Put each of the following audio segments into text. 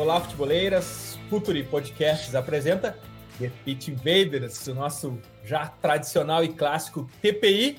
Olá, futeboleiras! Futuri Podcasts apresenta The Pit Invaders, o nosso já tradicional e clássico TPI.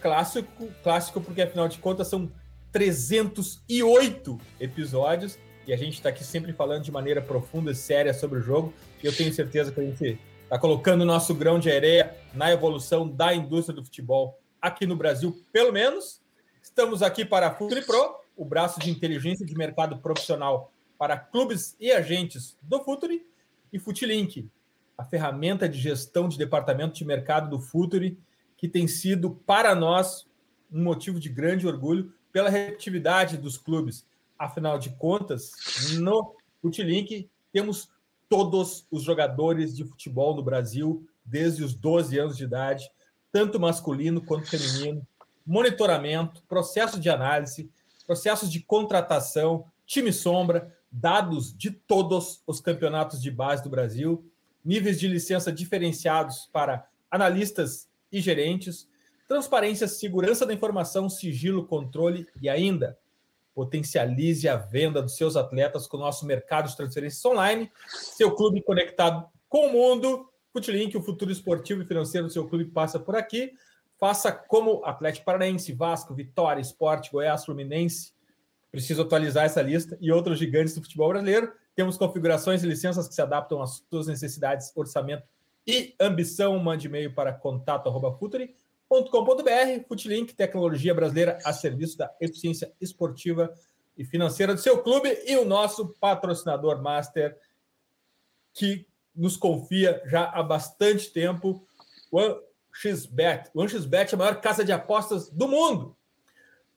Clássico, clássico porque afinal de contas são 308 episódios e a gente está aqui sempre falando de maneira profunda e séria sobre o jogo. E eu tenho certeza que a gente está colocando o nosso grão de areia na evolução da indústria do futebol aqui no Brasil, pelo menos. Estamos aqui para a Futuri Pro, o braço de inteligência de mercado profissional para clubes e agentes do Futuri, e Futilink, a ferramenta de gestão de departamento de mercado do Futuri, que tem sido para nós um motivo de grande orgulho pela receptividade dos clubes. Afinal de contas, no Futilink temos todos os jogadores de futebol no Brasil, desde os 12 anos de idade, tanto masculino quanto feminino, monitoramento, processo de análise, processos de contratação, time sombra, dados de todos os campeonatos de base do Brasil, níveis de licença diferenciados para analistas e gerentes, transparência, segurança da informação, sigilo, controle e ainda potencialize a venda dos seus atletas com o nosso mercado de transferências online, seu clube conectado com o mundo. Futlink, o futuro esportivo e financeiro do seu clube passa por aqui. Faça como Atlético Paranaense, Vasco, Vitória, Esporte, Goiás, Fluminense. Preciso atualizar essa lista e outros gigantes do futebol brasileiro. Temos configurações e licenças que se adaptam às suas necessidades, orçamento e ambição. Mande e-mail para contato.futuri.com.br. Futlink, tecnologia brasileira a serviço da eficiência esportiva e financeira do seu clube e o nosso patrocinador master que nos confia já há bastante tempo, o XBet. O XBet é a maior casa de apostas do mundo.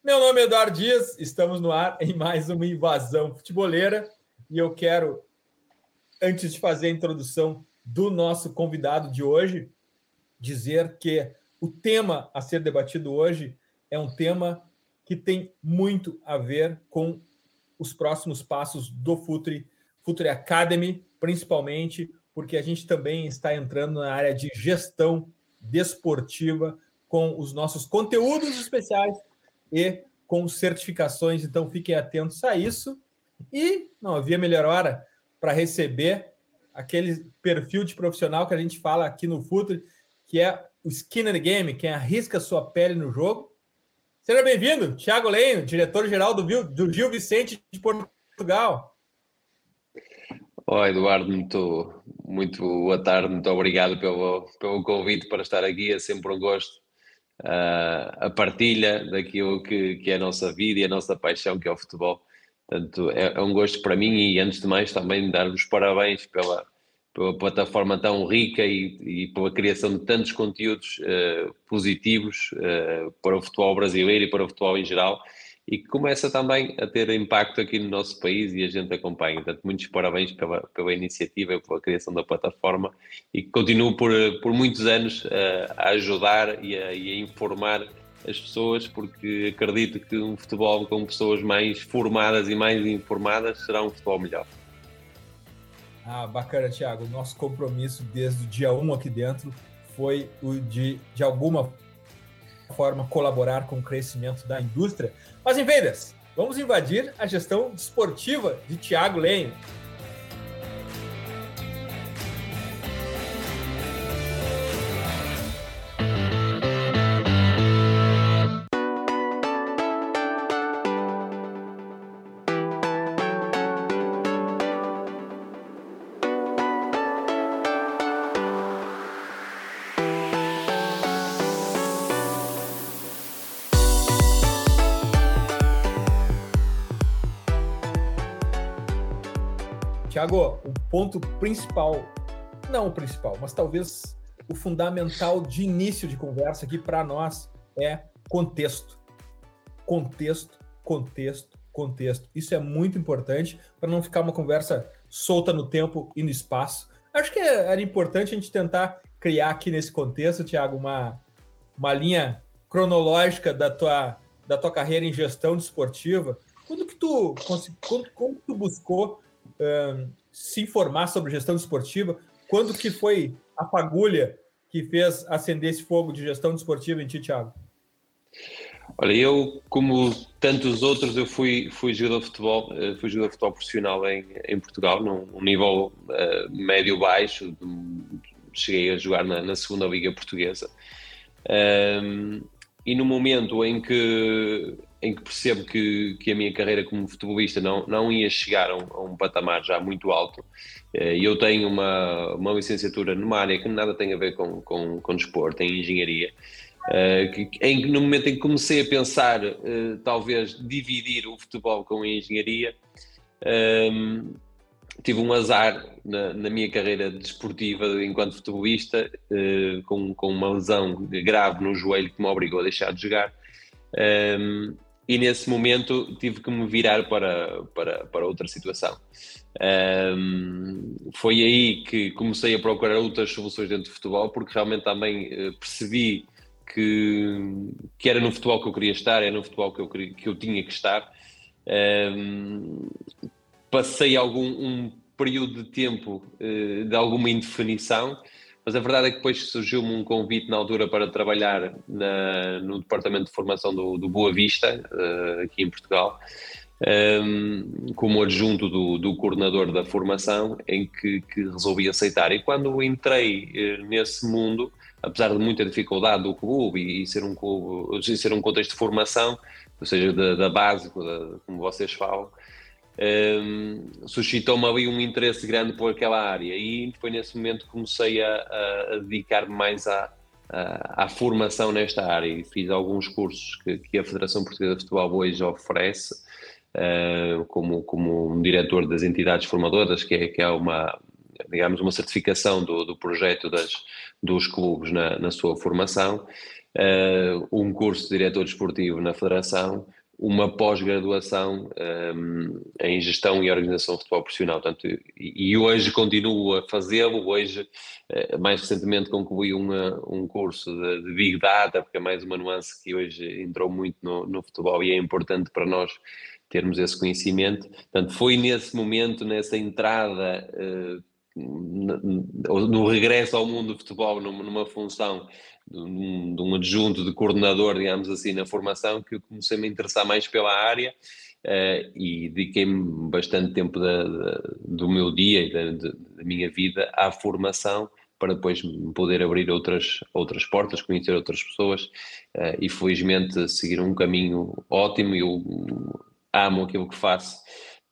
Meu nome é Eduardo Dias, estamos no ar em mais uma invasão futeboleira e eu quero, antes de fazer a introdução do nosso convidado de hoje, dizer que o tema a ser debatido hoje é um tema que tem muito a ver com os próximos passos do Futuri, Futuri Academy, principalmente porque a gente também está entrando na área de gestão desportiva com os nossos conteúdos especiais e com certificações. Então fiquem atentos a isso. E não havia melhor hora para receber aquele perfil de profissional que a gente fala aqui no Futre, que é o Skinner Game, quem arrisca sua pele no jogo. Seja bem-vindo, Thiago Leino, diretor-geral do, do Gil Vicente de Portugal. Oi, Eduardo, muito, muito boa tarde, muito obrigado pelo, pelo convite para estar aqui, é sempre um gosto a partilha daquilo que, que é a nossa vida e a nossa paixão, que é o futebol. Portanto, é, é um gosto para mim e, antes de mais, também dar-vos parabéns pela, pela plataforma tão rica e, e pela criação de tantos conteúdos uh, positivos uh, para o futebol brasileiro e para o futebol em geral e que começa também a ter impacto aqui no nosso país e a gente acompanha. Portanto, muitos parabéns pela, pela iniciativa e pela criação da plataforma e que continuo por, por muitos anos uh, a ajudar e a, e a, informar as pessoas, porque acredito que um futebol com pessoas mais formadas e mais informadas será um futebol melhor. Ah, bacana, Thiago. Nosso compromisso desde o dia 1 aqui dentro foi o de, de alguma forma, colaborar com o crescimento da indústria. Mas, Invaders, vamos invadir a gestão desportiva de Thiago Lane. Tiago, o ponto principal, não o principal, mas talvez o fundamental de início de conversa aqui para nós é contexto. Contexto, contexto, contexto. Isso é muito importante para não ficar uma conversa solta no tempo e no espaço. Acho que era importante a gente tentar criar aqui nesse contexto, Tiago, uma, uma linha cronológica da tua, da tua carreira em gestão desportiva. Quando que tu, quando, quando tu buscou se informar sobre gestão desportiva? Quando que foi a fagulha que fez acender esse fogo de gestão desportiva em ti, Thiago? Olha, eu, como tantos outros, eu fui, fui jogador de futebol, eh, fui jogador de futebol profissional em, em Portugal, num nível uh, médio-baixo, cheguei a jogar na, na segunda Liga Portuguesa. Um, e no momento em que, em que percebo que, que a minha carreira como futebolista não, não ia chegar a um, a um patamar já muito alto, eh, e eu tenho uma, uma licenciatura numa área que nada tem a ver com, com, com desporto, em engenharia, que, em, no momento em que comecei a pensar, uh, talvez, dividir o futebol com a engenharia, um, tive um azar na, na, minha carreira desportiva enquanto futebolista, com, com uma lesão grave no joelho que me obrigou a deixar de jogar. Um, e nesse momento tive que me virar para, para, para outra situação. Um, foi aí que comecei a procurar outras soluções dentro do futebol, porque realmente também uh, percebi que, que era no futebol que eu queria estar, era no futebol que eu, queria, que eu tinha que estar. Um, passei algum um período de tempo uh, de alguma indefinição, mas a verdade é que depois surgiu-me um convite na altura para trabalhar na, no departamento de formação do, do Boa Vista, uh, aqui em Portugal, um, como adjunto do, do, coordenador da formação, em que, que, resolvi aceitar. E quando entrei uh, nesse mundo, apesar de muita dificuldade do clube e, e ser um clube, ser um contexto de formação, ou seja, da, da da, como vocês falam, um, suscitou-me ali um interesse grande por aquela área. E foi nesse momento que comecei a, a, dedicar-me mais à, à, à, formação nesta área. E fiz alguns cursos que, que a Federação Portuguesa de Futebol hoje oferece uh, como, como um diretor das entidades formadoras, que é, que é uma, digamos, uma certificação do, do projeto das, dos clubes na, na sua formação, uh, um curso de diretor desportivo na Federação, uma pós-graduação um, em gestão e organização de futebol profissional. Portanto, e, e hoje continuo a fazê-lo. Hoje, uh, mais recentemente, concluí uma, um curso de, de, Big Data, porque é mais uma nuance que hoje entrou muito no, no futebol e é importante para nós termos esse conhecimento. Portanto, foi nesse momento, nessa entrada. Uh, no regresso ao mundo do futebol numa função de um, de um adjunto de coordenador, digamos assim, na formação, que eu comecei a me interessar mais pela área uh, e dediquei-me bastante tempo da, da, do meu dia e da, da, minha vida à formação para depois poder abrir outras, outras portas, conhecer outras pessoas uh, e felizmente seguir um caminho ótimo. Eu amo aquilo que faço,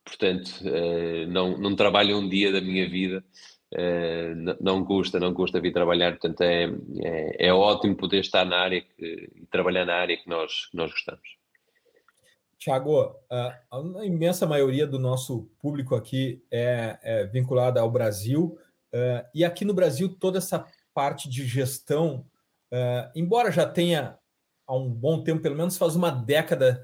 portanto, uh, não, não trabalho um dia da minha vida Uh, não custa, não custa vir trabalhar, portanto é, é, é ótimo poder estar na área e trabalhar na área que nós, que nós gostamos. Tiago, a, imensa maioria do nosso público aqui é, é vinculada ao Brasil, uh, e aqui no Brasil toda essa parte de gestão, embora já tenha há um bom tempo, pelo menos faz uma década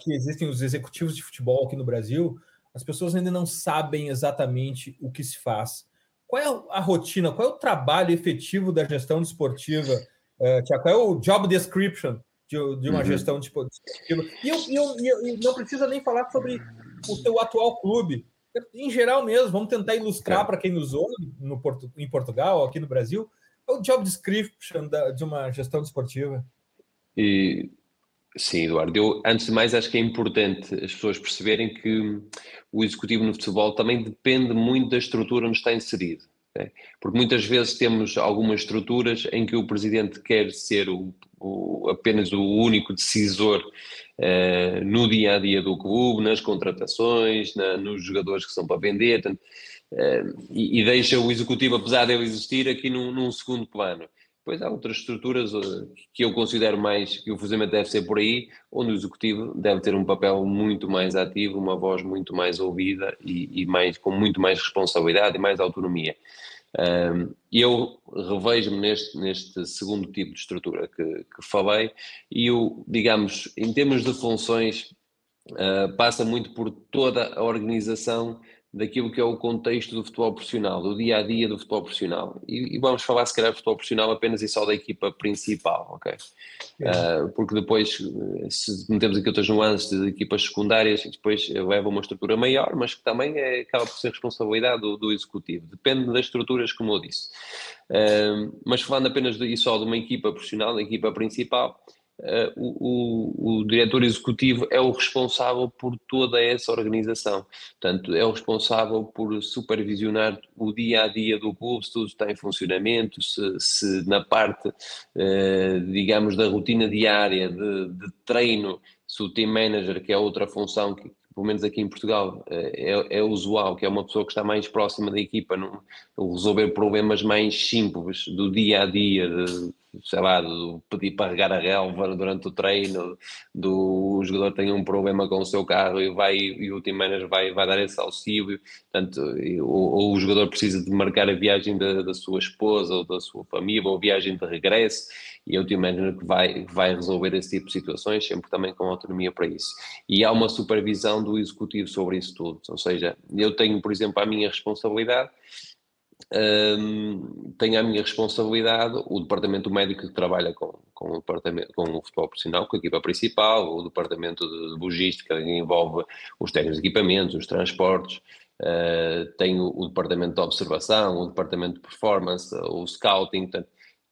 que existem os executivos de futebol aqui no Brasil, as pessoas ainda não sabem exatamente o que se faz. Qual é a rotina, qual é o trabalho efetivo da gestão desportiva? Uh, qual é o job description de, de uma uhum. gestão desportiva? E eu, eu, eu, não precisa nem falar sobre o teu atual clube. Em geral mesmo, vamos tentar ilustrar é. para quem nos ouve no Porto, em Portugal, aqui no Brasil, é o job description da, de uma gestão desportiva. E Sim, Eduardo. Eu, antes de mais, acho que é importante as pessoas perceberem que o executivo no futebol também depende muito da estrutura onde está inserido. Né? Porque muitas vezes temos algumas estruturas em que o presidente quer ser o, o, apenas o único decisor uh, no dia a dia do clube, nas contratações, na, nos jogadores que são para vender, uh, e, e, deixa o executivo, apesar de ele existir, aqui num, num segundo plano. Depois há outras estruturas eh, que eu considero mais que o fazimento deve ser por aí, onde o executivo deve ter um papel muito mais ativo, uma voz muito mais ouvida e, e mais, com muito mais responsabilidade e mais autonomia. eu revejo-me neste, neste segundo tipo de estrutura que, que falei e, o, digamos, em termos de funções, uh, passa muito por toda a organização daquilo que é o contexto do futebol profissional, do dia a dia do futebol profissional. E, e vamos falar, se calhar, de futebol profissional apenas e só da equipa principal, ok? Uh, porque depois, se metemos aqui outras nuances de equipas secundárias, depois leva uma estrutura maior, mas que também é, acaba por ser responsabilidade do, do executivo. Depende das estruturas, como eu disse. Uh, mas falando apenas de, e só de uma equipa profissional, da equipa principal, Uh, o, o, o, diretor executivo é o responsável por toda essa organização. Portanto, é o responsável por supervisionar o dia a dia do clube, se tudo está em funcionamento, se, se na parte, uh, digamos, da rotina diária de, de, treino, se o team manager, que é outra função que, pelo menos aqui em Portugal, eh, é, é, usual, que é uma pessoa que está mais próxima da equipa, não, resolver problemas mais simples do dia a dia, de, sei lá, do pedir para regar a relva durante o treino, do jogador tem um problema com o seu carro e vai e o team manager vai, vai dar esse auxílio, portanto, ou, ou o jogador precisa de marcar a viagem da, da sua esposa ou da sua família, ou viagem de regresso, e é o team manager que vai, vai resolver esse tipo de situações, sempre também com autonomia para isso. E há uma supervisão do executivo sobre isso tudo, ou seja, eu tenho, por exemplo, a minha responsabilidade um, tem a minha responsabilidade o departamento médico que trabalha com, com, o, departamento, com o futebol profissional, com a equipa principal, o departamento de logística que envolve os técnicos de equipamentos, os transportes, uh, tenho o departamento de observação, o departamento de performance, o scouting, portanto,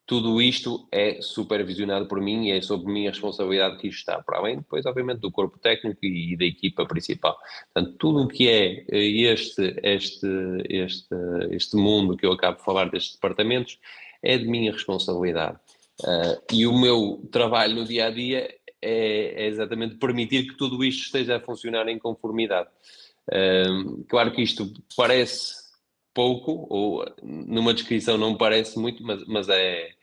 tudo isto é supervisionado por mim e é sob minha responsabilidade que isto está, para além depois, obviamente, do corpo técnico e da equipa principal. Portanto, tudo o que é este, este, este, este mundo que eu acabo de falar destes departamentos é de minha responsabilidade. Uh, e o meu trabalho no dia a dia é, é, exatamente permitir que tudo isto esteja a funcionar em conformidade. Uh, claro que isto parece pouco, ou numa descrição não parece muito, mas, mas é,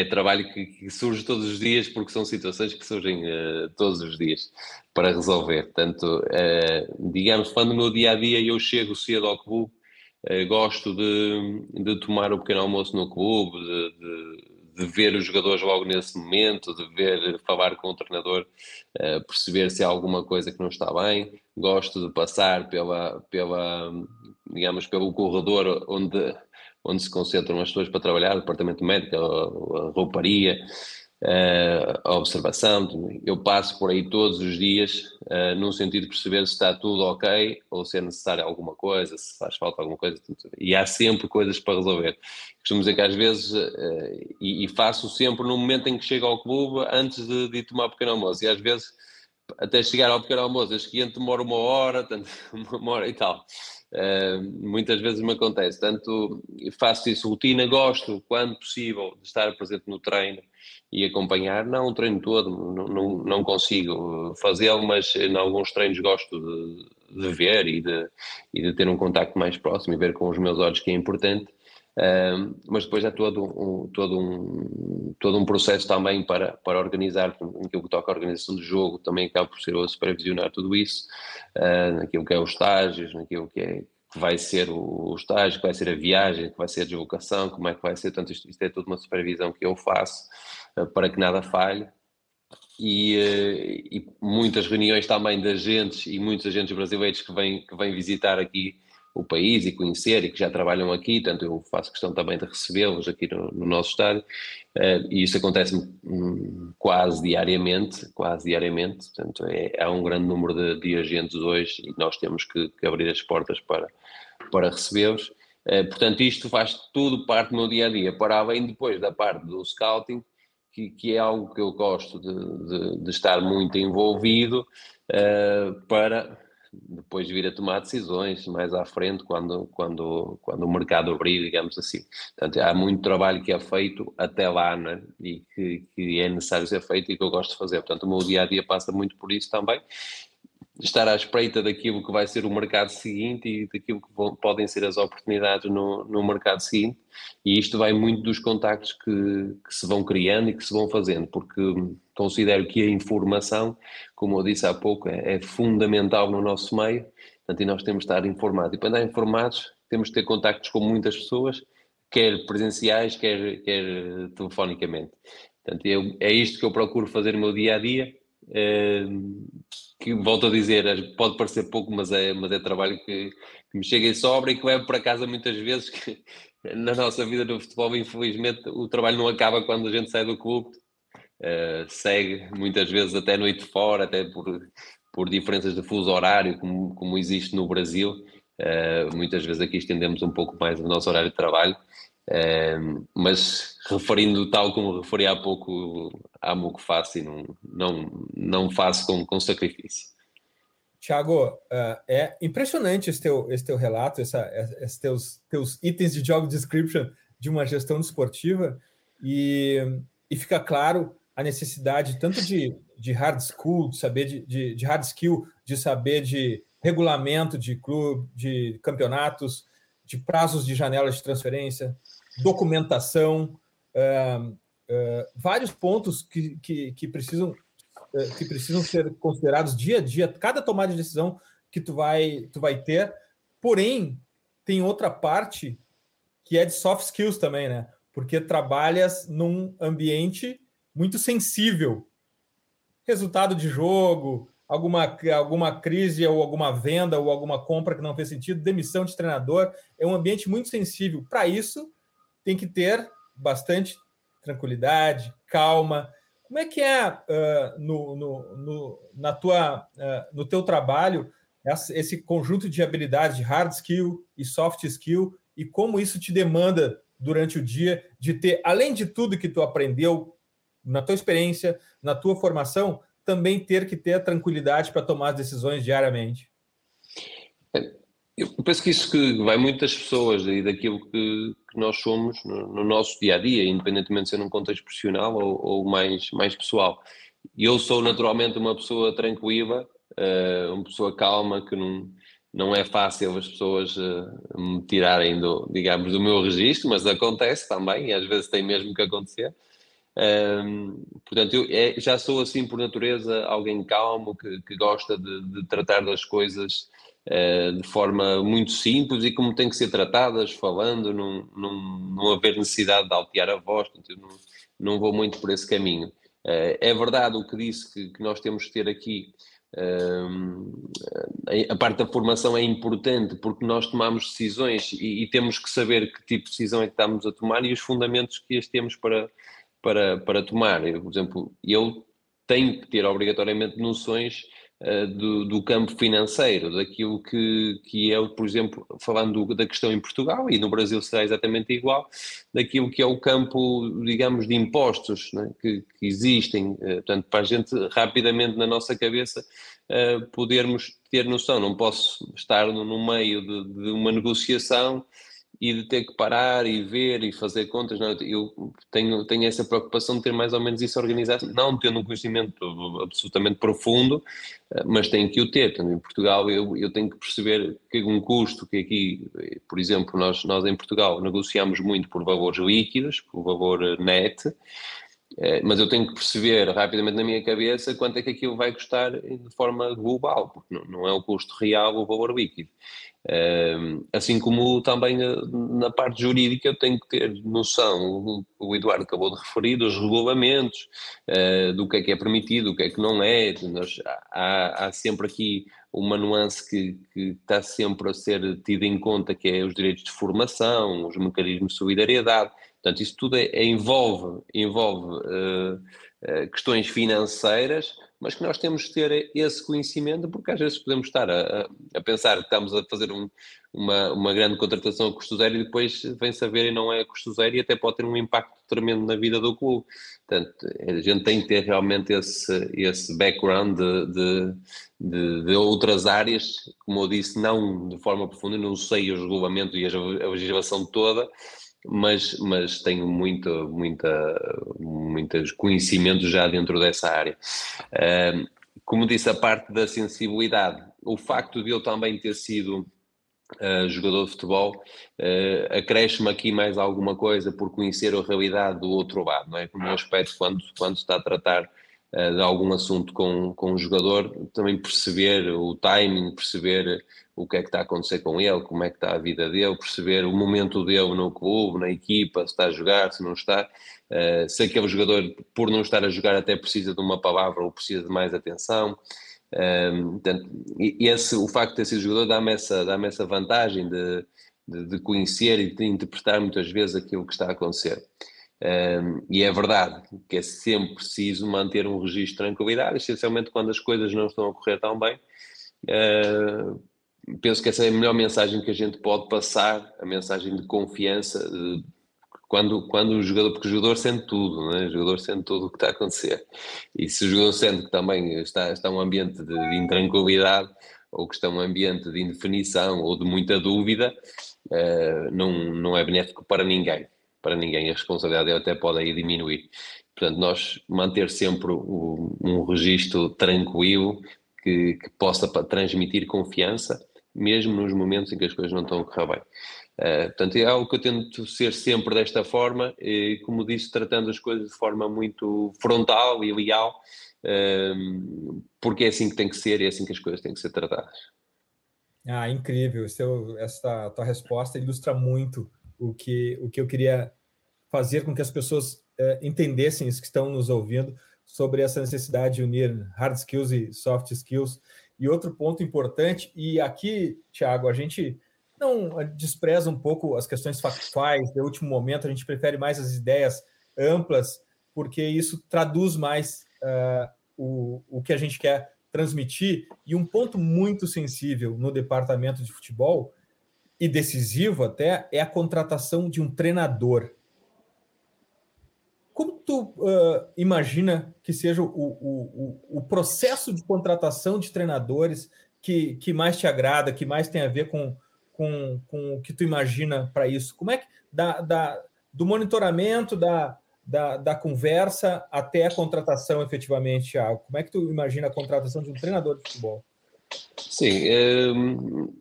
é trabalho que, que, surge todos os dias, porque são situações que surgem uh, todos os dias para resolver. Portanto, uh, digamos, quando no dia a dia eu chego cedo ao clube, uh, gosto de, de tomar o pequeno almoço no clube, de, de de ver os jogadores logo nesse momento, de ver, falar com o treinador, uh, perceber se há alguma coisa que não está bem. Gosto de passar pela, pela digamos, pelo corredor onde, onde se concentram as pessoas para trabalhar, o departamento médico, a, rouparia, uh, a observação. Eu passo por aí todos os dias, uh, num sentido de perceber se está tudo ok ou se é necessário alguma coisa, se faz falta alguma coisa. E há sempre coisas para resolver. Costumo dizer que às vezes, uh, e, faço sempre no momento em que chego ao clube, antes de, de tomar um pequeno almoço. E às vezes, até chegar ao pequeno almoço, acho que demora uma hora, tanto, uma hora e tal. Uh, muitas vezes me acontece, tanto faço isso rotina, gosto, quando possível, de estar presente no treino e acompanhar, não o treino todo, não, não, consigo fazê-lo, mas em alguns treinos gosto de, de ver e de, e de ter um contacto mais próximo e ver com os meus olhos que é importante. Uh, mas depois há todo um, todo, um, todo um processo também para, para organizar, naquilo que toca a organização do jogo, também acaba por ser eu a supervisionar tudo isso, uh, naquilo que é os estágios, naquilo que, é, que vai ser o, estágio, que vai ser a viagem, que vai ser a deslocação, como é que vai ser, portanto isto, isto é tudo uma supervisão que eu faço uh, para que nada falhe. E, e, muitas reuniões também de agentes e muitos agentes brasileiros que vêm, que vêm visitar aqui o país e conhecer e que já trabalham aqui, tanto eu faço questão também de recebê-los aqui no, no, nosso estádio, uh, e isso acontece um, quase diariamente, quase diariamente, portanto é, há um grande número de, de agentes hoje e nós temos que, que abrir as portas para, para recebê-los. Uh, portanto, isto faz tudo parte do meu dia a dia, para além depois da parte do scouting, que, que é algo que eu gosto de, de, de estar muito envolvido uh, para depois vir a tomar decisões mais à frente quando, quando, quando o mercado abrir, digamos assim. Portanto, há muito trabalho que é feito até lá né? e que, que é necessário ser feito e que eu gosto de fazer. Portanto, o meu dia a dia passa muito por isso também estar à espreita daquilo que vai ser o mercado seguinte e daquilo que vão, podem ser as oportunidades no, no mercado seguinte. E isto vai muito dos contactos que, que, se vão criando e que se vão fazendo, porque considero que a informação, como eu disse há pouco, é, é fundamental no nosso meio, portanto, e nós temos de estar informados. E para estar informados, temos de ter contactos com muitas pessoas quer presenciais, quer, quer telefonicamente. Portanto, eu, é isto que eu procuro fazer no meu dia a dia. Que volto a dizer, pode parecer pouco, mas é, mas é trabalho que, que me chega em sobra e que levo para casa muitas vezes. Que, na nossa vida no futebol, infelizmente, o trabalho não acaba quando a gente sai do clube. Uh, segue muitas vezes até noite fora, até por, por diferenças de fuso horário, como, como existe no Brasil. Uh, muitas vezes aqui estendemos um pouco mais o nosso horário de trabalho mas referindo tal como referi há pouco, amo o que faço e não, não, não faço com, com sacrifício. Tiago, uh, é impressionante esse teu, esse teu relato, essa, esses teus, teus itens de job description de uma gestão desportiva e, e fica claro a necessidade tanto de, de hard school, de saber de, de, de hard skill, de saber de regulamento de clube, de campeonatos, de prazos de janelas de transferência, documentação, uh, uh, vários pontos que, que, que precisam uh, que precisam ser considerados dia a dia, cada tomada de decisão que tu vai, tu vai ter. Porém, tem outra parte que é de soft skills também, né? Porque trabalhas num ambiente muito sensível. Resultado de jogo, alguma, alguma crise ou alguma venda ou alguma compra que não fez sentido, demissão de treinador, é um ambiente muito sensível. Para isso, tem que ter bastante tranquilidade, calma. Como é que é uh, no, no, no, na tua, uh, no teu trabalho esse conjunto de habilidades de hard skill e soft skill e como isso te demanda durante o dia de ter, além de tudo que tu aprendeu na tua experiência, na tua formação, também ter que ter a tranquilidade para tomar as decisões diariamente? Eu penso que isso que vai muitas pessoas e daquilo que, que nós somos no, no, nosso dia a dia, independentemente de ser num contexto profissional ou, ou mais, mais pessoal. Eu sou naturalmente uma pessoa tranquila, uh, uma pessoa calma, que não, não é fácil as pessoas uh, me tirarem do, digamos, do meu registro, mas acontece também e às vezes tem mesmo que acontecer. Um, portanto, eu é, já sou assim por natureza alguém calmo que, que gosta de, de, tratar das coisas uh, de forma muito simples e como tem que ser tratadas, falando, não, não, haver necessidade de altear a voz, portanto, não, não vou muito por esse caminho. Uh, é verdade o que disse que, que nós temos que ter aqui. a parte da formação é importante porque nós tomamos decisões e, e temos que saber que tipo de decisão é que estamos a tomar e os fundamentos que as temos para, para, para tomar. Eu, por exemplo, eu tenho que ter obrigatoriamente noções uh, do, do, campo financeiro, daquilo que, que é, por exemplo, falando da questão em Portugal e no Brasil será exatamente igual, daquilo que é o campo, digamos, de impostos né, que, que, existem, uh, portanto, para a gente rapidamente na nossa cabeça uh, podermos ter noção. Não posso estar no, no meio de, de uma negociação e de ter que parar e ver e fazer contas. Não, eu tenho, tenho essa preocupação de ter mais ou menos isso organizado, não tendo um conhecimento absolutamente profundo, eh, mas tenho que o ter. Em Portugal eu, eu tenho que perceber que um custo que aqui, por exemplo, nós, nós em Portugal negociamos muito por valores líquidos, por valor eh, net, eh, mas eu tenho que perceber rapidamente na minha cabeça quanto é que aquilo vai custar de forma global, porque não, é o custo real o valor líquido. Assim como também eh, na parte jurídica eu tenho que ter noção, o Eduardo acabou de referir, dos regulamentos, eh, do que é que é permitido, o que é que não é. Nós, há, há sempre aqui uma nuance que, que, está sempre a ser tida em conta, que é os direitos de formação, os mecanismos de solidariedade. Portanto, isso tudo é, é envolve, envolve uh, uh, questões financeiras, mas que nós temos que ter esse conhecimento, porque às vezes podemos estar a, a pensar que estamos a fazer um, uma, uma grande contratação a custo zero e depois vem saber e não é a custo zero e até pode ter um impacto tremendo na vida do clube. Portanto, a gente tem que ter realmente esse, esse background de, de, de, de outras áreas, como eu disse, não de forma profunda, não sei o regulamento e a legislação toda, mas, mas tenho muito, muita, muitos conhecimentos já dentro dessa área. Uh, como disse, a parte da sensibilidade, o facto de eu também ter sido uh, jogador de futebol uh, acresce-me aqui mais alguma coisa por conhecer a realidade do outro lado, não é? No aspecto, quando, quando está a tratar de algum assunto com, com o jogador, também perceber o timing, perceber o que é que está a acontecer com ele, como é que está a vida dele, perceber o momento dele no clube, na equipa, se está a jogar, se não está. Uh, se aquele jogador, por não estar a jogar, até precisa de uma palavra ou precisa de mais atenção. Um, portanto, e esse, o facto de ter sido jogador dá-me essa, dá essa vantagem de, de, de, conhecer e de interpretar muitas vezes aquilo que está a acontecer. Um, e é verdade que é sempre preciso manter um registro de tranquilidade, essencialmente quando as coisas não estão a correr tão bem. Uh, penso que essa é a melhor mensagem que a gente pode passar, a mensagem de confiança, de, quando, quando o jogador, porque o jogador sente tudo, né? o jogador sente tudo o que está a acontecer. E se o jogador sente que também está, está um ambiente de, de intranquilidade, ou que está um ambiente de indefinição ou de muita dúvida, uh, não, não é benéfico para ninguém. Para ninguém. A responsabilidade até pode aí diminuir. Portanto, nós manter sempre um, um registro tranquilo que, que possa transmitir confiança, mesmo nos momentos em que as coisas não estão a correr bem. Uh, portanto, é algo que eu tento ser sempre desta forma, e, como disse, tratando as coisas de forma muito frontal e leal, uh, porque é assim que tem que ser e é assim que as coisas têm que ser tratadas. Ah, incrível. Seu, essa tua resposta ilustra muito o que, o que eu queria fazer com que as pessoas uh, entendessem, isso que estão nos ouvindo, sobre essa necessidade de unir hard skills e soft skills. E outro ponto importante, e aqui, Thiago, a gente não despreza um pouco as questões factuais de último momento, a gente prefere mais as ideias amplas, porque isso traduz mais uh, o, o que a gente quer transmitir. E um ponto muito sensível no departamento de futebol, e decisivo até, é a contratação de um treinador. Como tu uh, imagina que seja o, o, o, o processo de contratação de treinadores que, que mais te agrada, que mais tem a ver com com, com o que tu imagina para isso? Como é que da, da, do monitoramento da, da, da, conversa até a contratação efetivamente, Thiago? Como é que tu imagina a contratação de um treinador de futebol? Sim, um,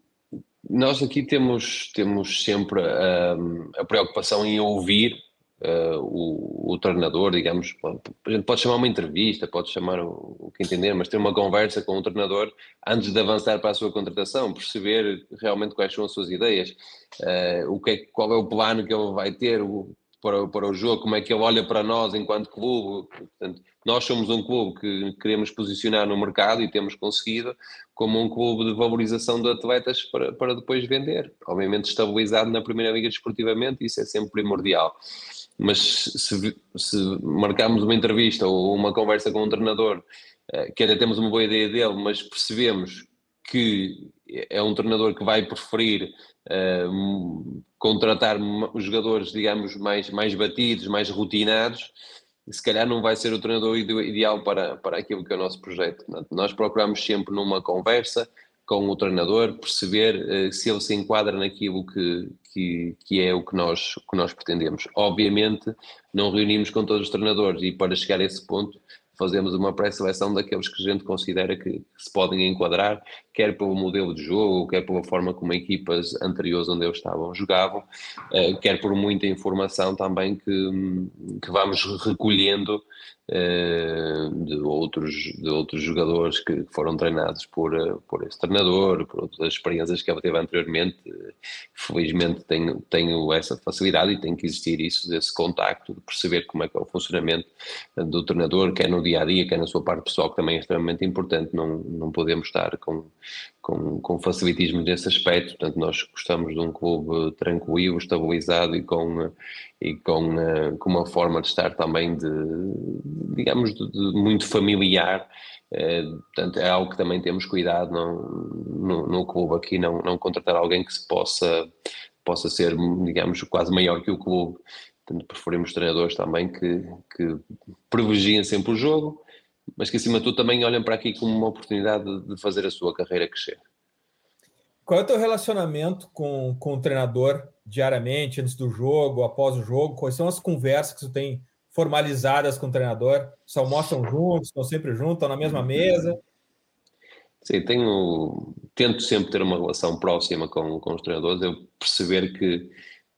nós aqui temos, temos sempre um, a preocupação em ouvir uh, o, o, treinador, digamos, a gente pode chamar uma entrevista, pode chamar o, o, que entender, mas ter uma conversa com o treinador antes de avançar para a sua contratação, perceber realmente quais são as suas ideias, uh, o que é, qual é o plano que ele vai ter o, para, para o jogo, como é que ele olha para nós enquanto clube. Portanto, nós somos um clube que queremos posicionar no mercado e temos conseguido como um clube de valorização de atletas para, para depois vender. Obviamente estabilizado na primeira liga desportivamente, isso é sempre primordial mas se, se marcarmos uma entrevista ou uma conversa com um treinador, eh, que até temos uma boa ideia dele, mas percebemos que é um treinador que vai preferir uh, contratar jogadores, digamos, mais, mais batidos, mais rotinados, se calhar não vai ser o treinador ideal para, para aquilo que é o nosso projeto. Nós procuramos sempre numa conversa com o treinador, perceber uh, se ele se enquadra naquilo que, que, que é o que nós, que nós pretendemos. Obviamente, não reunimos com todos os treinadores e para chegar a esse ponto fazemos uma pré-seleção daqueles que a gente considera que, se podem enquadrar, quer pelo modelo de jogo, quer pela forma como equipas anteriores onde eles estavam jogavam, uh, quer por muita informação também que, que vamos recolhendo uh, de, outros, de outros jogadores que foram treinados por, uh, por esse treinador, por outras experiências que ele teve anteriormente. Felizmente tenho, tenho essa facilidade e tem que existir isso, desse contacto, de perceber como é que é o funcionamento do treinador, quer no dia a dia, quer na sua parte pessoal, que também é extremamente importante. Não, não podemos estar com, com, com facilitismo nesse aspecto. Portanto, nós gostamos de um clube tranquilo, estabilizado e com, e com, eh, com uma forma de estar também de, digamos, de, de muito familiar. É, portanto, é algo que também temos cuidado no, no clube aqui, não, não contratar alguém que se possa, possa ser, digamos, quase maior que o clube Portanto, preferimos treinadores também que, que privilegiem sempre o jogo, mas que acima de tudo também olhem para aqui como uma oportunidade de fazer a sua carreira crescer. Qual é o teu relacionamento com, com o treinador diariamente, antes do jogo, após o jogo? Quais são as conversas que tu tem formalizadas com o treinador? Só almoçam juntos, estão sempre juntos, estão na mesma mesa? Sim, tenho, tento sempre ter uma relação próxima com, com os treinadores, eu perceber que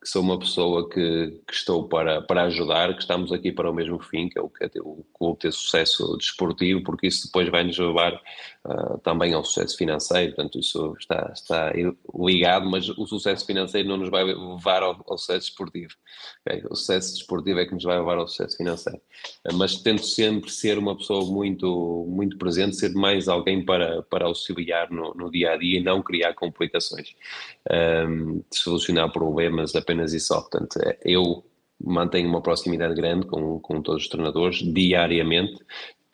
que sou uma pessoa que, que, estou para, para ajudar, que estamos aqui para o mesmo fim, que é o, que é o clube ter sucesso desportivo, porque isso depois vai nos levar uh, também ao sucesso financeiro, portanto isso está, está ligado, mas o sucesso financeiro não nos vai levar ao, ao sucesso esportivo. Okay? O sucesso desportivo é que nos vai levar ao sucesso financeiro. Uh, mas tento sempre ser uma pessoa muito, muito presente, ser mais alguém para, para auxiliar no, no dia a dia e não criar complicações, um, solucionar problemas apenas e só. Portanto, eu mantenho uma proximidade grande com, com todos os treinadores diariamente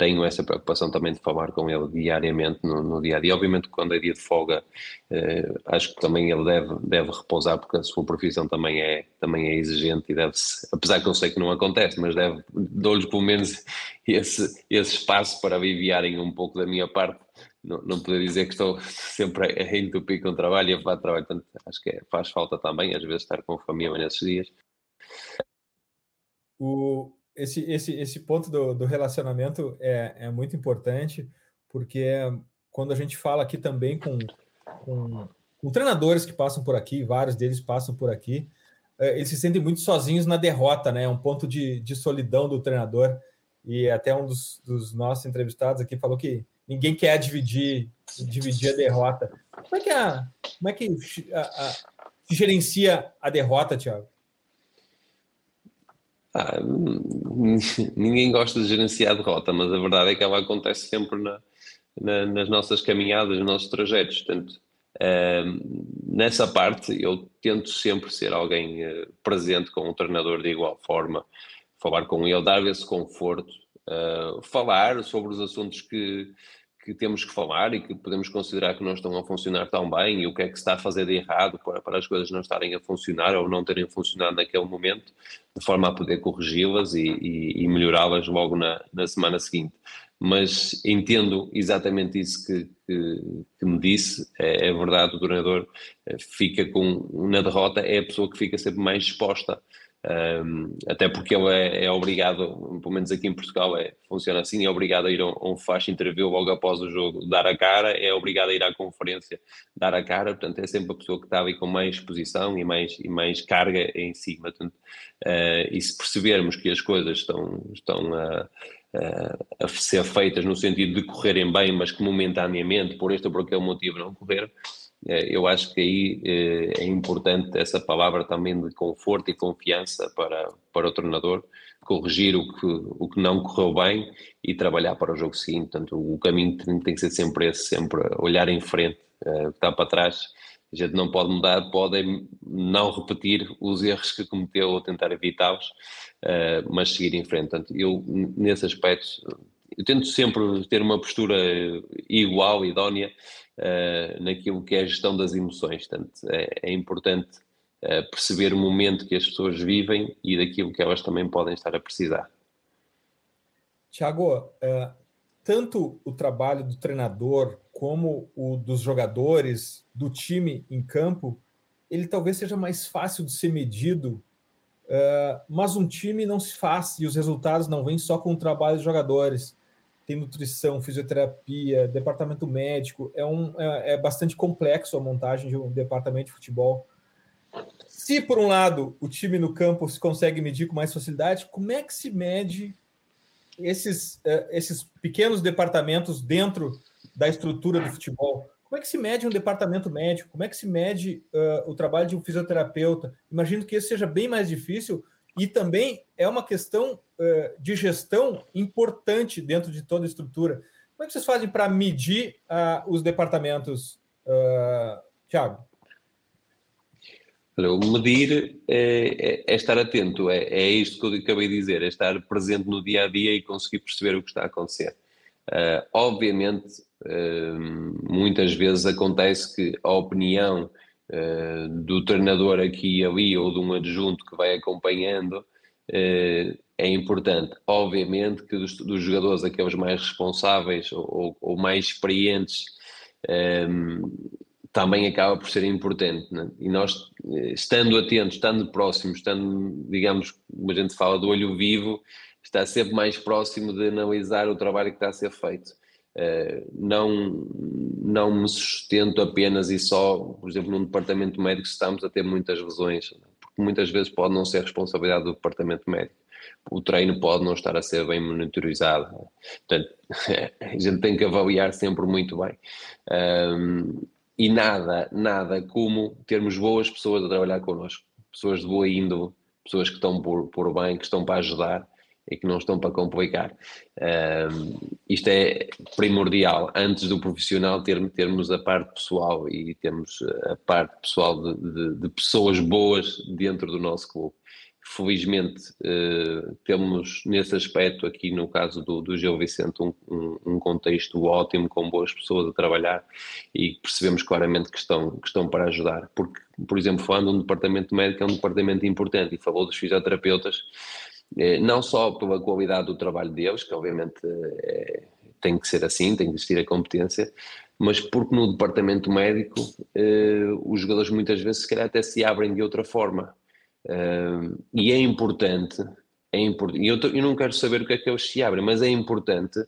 tenho essa preocupação também de falar com ele diariamente no, no dia a dia. Obviamente, quando é dia de folga, eh, acho que também ele deve, deve repousar, porque a sua profissão também é, também é exigente e deve-se, apesar que eu sei que não acontece, mas deve, dou-lhes pelo menos esse, esse espaço para aliviarem um pouco da minha parte. Não, não poder dizer que estou sempre a, entupir com trabalho e a fazer trabalho, portanto, acho que é, faz falta também, às vezes, estar com a família nesses dias. O, esse, esse, esse ponto do, do relacionamento é, é muito importante, porque quando a gente fala aqui também com, com, com treinadores que passam por aqui, vários deles passam por aqui, é, eles se sentem muito sozinhos na derrota, né? É um ponto de, de solidão do treinador. E até um dos, dos nossos entrevistados aqui falou que ninguém quer dividir, dividir a derrota. Como é que, a, como é que a, a, se gerencia a derrota, Tiago? Ah, ninguém gosta de gerenciar a derrota, mas a verdade é que ela acontece sempre na, na, nas nossas caminhadas, nos nossos trajetos. Portanto, uh, nessa parte, eu tento sempre ser alguém uh, presente com o treinador de igual forma, falar com ele, dar esse conforto, uh, falar sobre os assuntos que, que temos que falar e que podemos considerar que não estão a funcionar tão bem e o que é que se está a fazer de errado para, para as coisas não estarem a funcionar ou não terem funcionado naquele momento, de forma a poder corrigi-las e, e, e melhorá-las logo na, na semana seguinte. Mas entendo exatamente isso que, que, que me disse, é, é, verdade, o treinador eh, fica com, na derrota, é a pessoa que fica sempre mais exposta um, até porque ele é, é, obrigado, pelo menos aqui em Portugal é, funciona assim, é obrigado a ir a um, a um flash interview logo após o jogo, dar a cara, é obrigado a ir à conferência, dar a cara, portanto é sempre a pessoa que está ali com mais exposição e mais, e mais carga em cima. Portanto, uh, e se percebermos que as coisas estão, estão a, a, a ser feitas no sentido de correrem bem, mas que momentaneamente, por este ou por aquele motivo, não correram, eu acho que aí é, é importante essa palavra também de conforto e confiança para, para o treinador, corrigir o que, o que não correu bem e trabalhar para o jogo seguinte. Portanto, o caminho tem que ser sempre esse, sempre olhar em frente, é, o que está para trás. A gente não pode mudar, pode não repetir os erros que cometeu ou tentar evitá-los, mas seguir em frente. Portanto, eu, nesse aspecto, eu tento sempre ter uma postura igual, idónea, uh, naquilo que é a gestão das emoções. Portanto, é, é importante uh, perceber o momento que as pessoas vivem e daquilo que elas também podem estar a precisar. Tiago, uh, tanto o trabalho do treinador como o dos jogadores, do time em campo, ele talvez seja mais fácil de ser medido, mas um time não se faz e os resultados não vêm só com o trabalho dos jogadores tem nutrição, fisioterapia, departamento médico. É, um, é, é, bastante complexo a montagem de um departamento de futebol. Se, por um lado, o time no campo se consegue medir com mais facilidade, como é que se mede esses, uh, esses pequenos departamentos dentro da estrutura do futebol? Como é que se mede um departamento médico? Como é que se mede uh, o trabalho de um fisioterapeuta? Imagino que isso seja bem mais difícil e também é uma questão uh, de gestão importante dentro de toda a estrutura. Como é que vocês fazem para medir uh, os departamentos, uh, Tiago? O medir é, é, é, estar atento, é, é isto que eu acabei de dizer, é estar presente no dia a dia e conseguir perceber o que está a acontecer. Uh, obviamente, uh, muitas vezes acontece que a opinião uh, do treinador aqui e ali ou de um adjunto que vai acompanhando uh, é importante. Obviamente que dos, dos, jogadores, aqueles mais responsáveis ou, ou mais experientes, um, ehm, também acaba por ser importante. Né? E nós, eh, estando atentos, estando próximos, estando, digamos, como a gente fala, do olho vivo, está sempre mais próximo de analisar o trabalho que está a ser feito. Uh, não, não me sustento apenas e só, por exemplo, num departamento médico, estamos a ter muitas lesões, porque muitas vezes pode não ser responsabilidade do departamento médico. o treino pode não estar a ser bem monitorizado. Portanto, a gente tem que avaliar sempre muito bem. E nada, nada como termos boas pessoas a trabalhar connosco, pessoas de boa índole, pessoas que estão por, por bem, que estão para ajudar e que não estão para complicar. Um, isto é primordial, antes do profissional ter, termos a parte pessoal e termos a parte pessoal de, de, de pessoas boas dentro do nosso clube. Felizmente uh, temos nesse aspecto aqui no caso do, do Gil Vicente um, um, um, contexto ótimo com boas pessoas a trabalhar e percebemos claramente que estão, que estão para ajudar porque, por exemplo, falando de um departamento médico é um departamento importante e falou dos fisioterapeutas eh, não só pela qualidade do trabalho deles, que obviamente é, tem que ser assim, tem que existir a competência, mas porque no departamento médico eh, os jogadores muitas vezes se calhar até se abrem de outra forma. e é importante, é importante eu, eu, não quero saber o que é que eles se abrem, mas é importante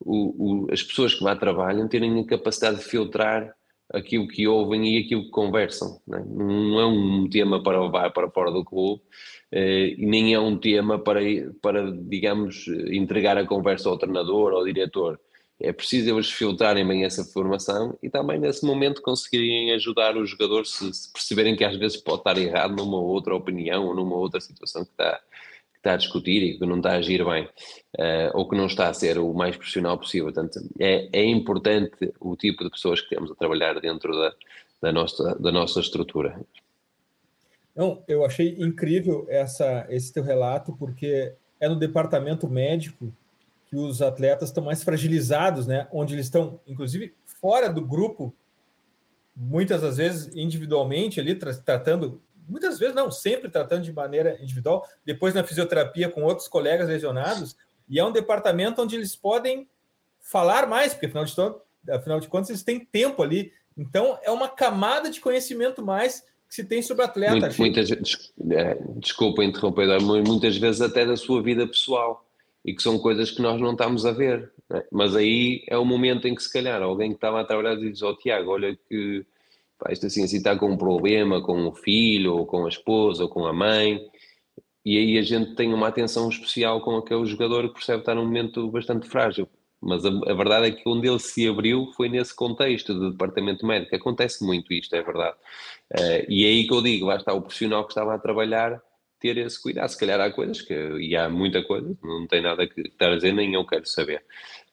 o, o, as pessoas que lá trabalham terem a capacidade de filtrar aquilo que ouvem e aquilo que conversam. Não é, não é um tema para levar para fora do clube, eh, e nem é um tema para, para, digamos, entregar a conversa ao treinador ao diretor. É preciso eles filtrarem bem essa formação e também nesse momento conseguirem ajudar os jogadores se, se perceberem que às vezes pode estar errado numa outra opinião ou numa outra situação que está, que está a discutir e que não está a agir bem uh, ou que não está a ser o mais profissional possível. Portanto, é, é importante o tipo de pessoas que temos a trabalhar dentro da, da, nossa, da nossa estrutura. Não, eu achei incrível essa, esse teu relato, porque é no departamento médico que os atletas estão mais fragilizados, né? Onde eles estão, inclusive, fora do grupo, muitas das vezes individualmente ali, tra tratando, muitas vezes não, sempre tratando de maneira individual, depois na fisioterapia com outros colegas lesionados, e é um departamento onde eles podem falar mais, porque afinal de, afinal de contas eles têm tempo ali. Então é uma camada de conhecimento mais que se tem sobre o atleta. Muito, muitas, é, desculpa interromper, muitas vezes até da sua vida pessoal e que são coisas que nós não estamos a ver. É? Mas aí é o momento em que se calhar alguém que estava a trabalhar diz, ó oh, Tiago, olha que pá, isto assim, assim está com um problema com o filho, ou com a esposa, ou com a mãe, e aí a gente tem uma atenção especial com aquele jogador que percebe estar num momento bastante frágil. Mas a, a, verdade é que onde ele se abriu foi nesse contexto de departamento médico. Acontece muito isto, é verdade. Uh, e é aí que eu digo, lá está o profissional que estava a trabalhar ter esse cuidado. Se calhar há coisas, que, e há muita coisa, não tem nada que estar a dizer, nem eu quero saber.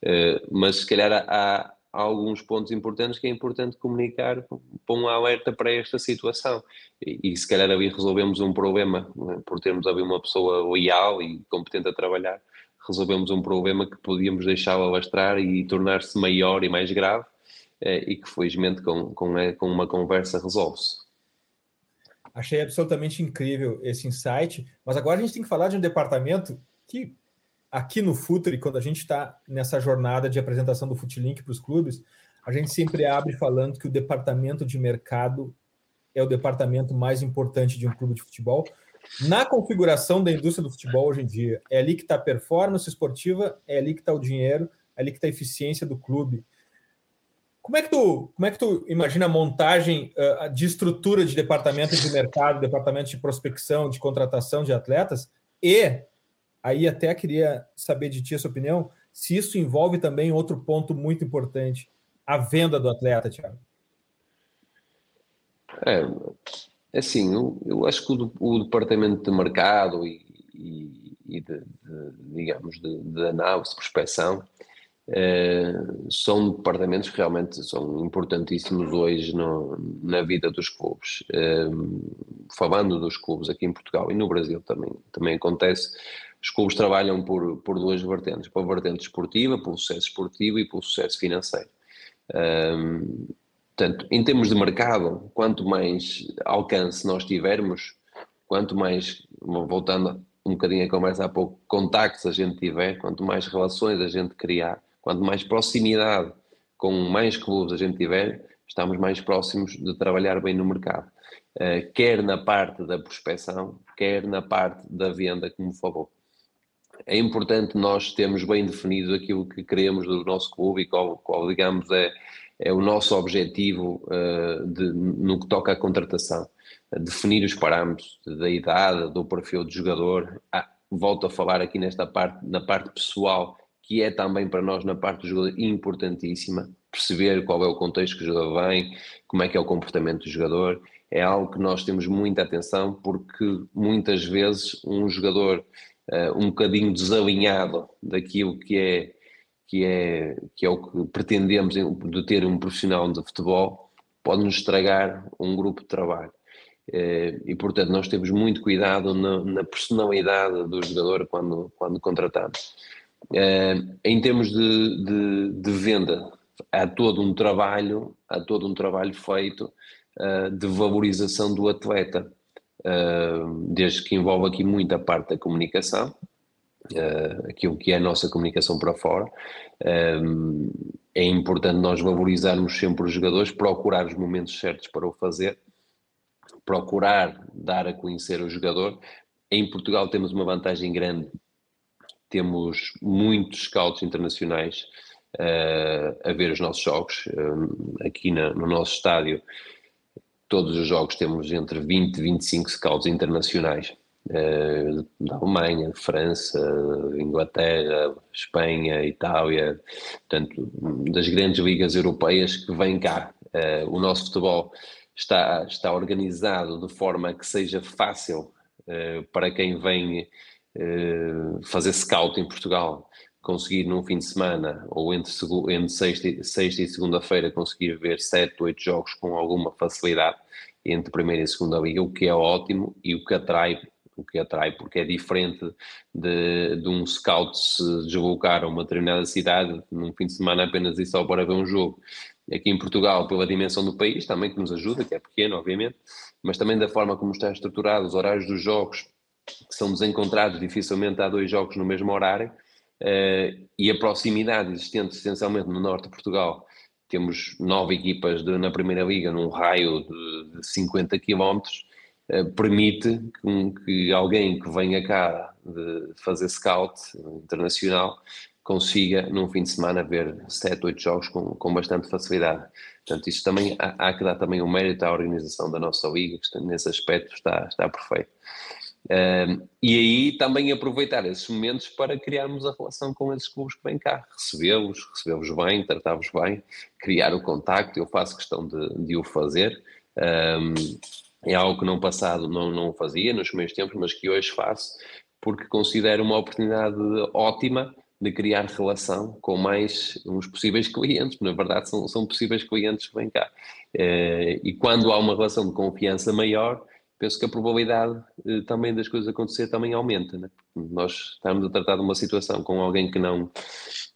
Uh, mas se calhar há, há, alguns pontos importantes que é importante comunicar para um alerta para esta situação. E, e se calhar ali resolvemos um problema, é? por termos ali uma pessoa leal e competente a trabalhar, resolvemos um problema que podíamos deixá-lo alastrar e tornar-se maior e mais grave, eh, e que felizmente com, com, com uma conversa resolve-se. Achei absolutamente incrível esse insight, mas agora a gente tem que falar de um departamento que, aqui no Futuri, quando a gente está nessa jornada de apresentação do Futlink para os clubes, a gente sempre abre falando que o departamento de mercado é o departamento mais importante de um clube de futebol, na configuração da indústria do futebol hoje em dia, é ali que está a performance esportiva, é ali que está o dinheiro, é ali que está a eficiência do clube. Como é que tu, como é que tu imagina a montagem uh, de estrutura de departamento de mercado, departamento de prospecção, de contratação de atletas? E aí até queria saber de ti a sua opinião, se isso envolve também outro ponto muito importante, a venda do atleta, Thiago. É, assim, eu, eu acho que o, o, departamento de mercado e, e, e de, de, digamos, de, de análise, de prospecção, eh, são departamentos que realmente são importantíssimos hoje no, na vida dos clubes. Eh, falando dos clubes aqui em Portugal e no Brasil também, também acontece, os clubes trabalham por, por duas vertentes, pela vertente esportiva, pelo sucesso esportivo e pelo sucesso financeiro. Eh, Portanto, em termos de mercado, quanto mais alcance nós tivermos, quanto mais, voltando um bocadinho a conversa há pouco, contactos a gente tiver, quanto mais relações a gente criar, quanto mais proximidade com mais clubes a gente tiver, estamos mais próximos de trabalhar bem no mercado. Uh, quer na parte da prospecção, quer na parte da venda, como falou. É importante nós termos bem definido aquilo que queremos do nosso clube e qual, qual digamos, é é o nosso objetivo uh, de, no que toca à contratação. Definir os parâmetros da idade, do perfil do jogador. Há, volto a falar aqui nesta parte, na parte pessoal, que é também para nós na parte do jogador importantíssima, perceber qual é o contexto que o jogador vem, como é que é o comportamento do jogador, é algo que nós temos muita atenção porque muitas vezes um jogador uh, um bocadinho desalinhado daquilo que é, que é, que é o que pretendemos de ter um profissional de futebol pode nos estragar um grupo de trabalho. Uh, e portanto nós temos muito cuidado na, na personalidade do jogador quando, quando contratamos. Uh, em termos de, de, de venda, há todo um trabalho, há todo um trabalho feito uh, de valorização do atleta, desde que envolve aqui muito a parte da comunicação, uh, aquilo que é a nossa comunicação para fora. é importante nós valorizarmos sempre os jogadores, procurar os momentos certos para o fazer, procurar dar a conhecer o jogador. Em Portugal temos uma vantagem grande, temos muitos scouts internacionais uh, a ver os nossos jogos. Uh, aqui na, no nosso estádio, todos os jogos temos entre 20 e 25 scouts internacionais. Uh, da Alemanha, França, Inglaterra, Espanha, Itália, portanto, das grandes ligas europeias que vêm cá. o nosso futebol está, está organizado de forma que seja fácil para quem vem fazer scout em Portugal conseguir num fim de semana ou entre, entre sexta, sexta e segunda-feira conseguir ver sete, oito jogos com alguma facilidade entre primeira e segunda liga, o que é ótimo e o que atrai, o que atrai porque é diferente de, de um scout se deslocar a uma determinada cidade num fim de semana apenas ir só para ver um jogo. Aqui em Portugal, pela dimensão do país, também que nos ajuda, que é pequeno, obviamente, mas também da forma como está estruturado, os horários dos jogos, que são desencontrados, dificilmente há dois jogos no mesmo horário, uh, e a proximidade existente essencialmente no norte de Portugal. Temos nove equipas de, na Primeira Liga num raio de, de 50 km, uh, permite que, alguém que venha cá de fazer scout internacional consiga num fim de semana ver sete, oito jogos com, com bastante facilidade. Portanto, isso também há, há que dar também o um mérito à organização da nossa liga, que nesse aspecto está, está perfeito. Uh, e aí também aproveitar esses momentos para criarmos a relação com esses clubes que vêm cá, recebê-los, recebê-los bem, tratá-los bem, criar o contacto, eu faço questão de, de o fazer. Um, é algo que no passado não, não fazia, nos meus tempos, mas que hoje faço, porque considero uma oportunidade ótima de criar relação com mais uns possíveis clientes, na verdade são, são possíveis clientes que vêm cá. Uh, e quando há uma relação de confiança maior, penso que a probabilidade eh, também das coisas acontecer também aumenta, né? Nós estamos a tratar de uma situação com alguém que não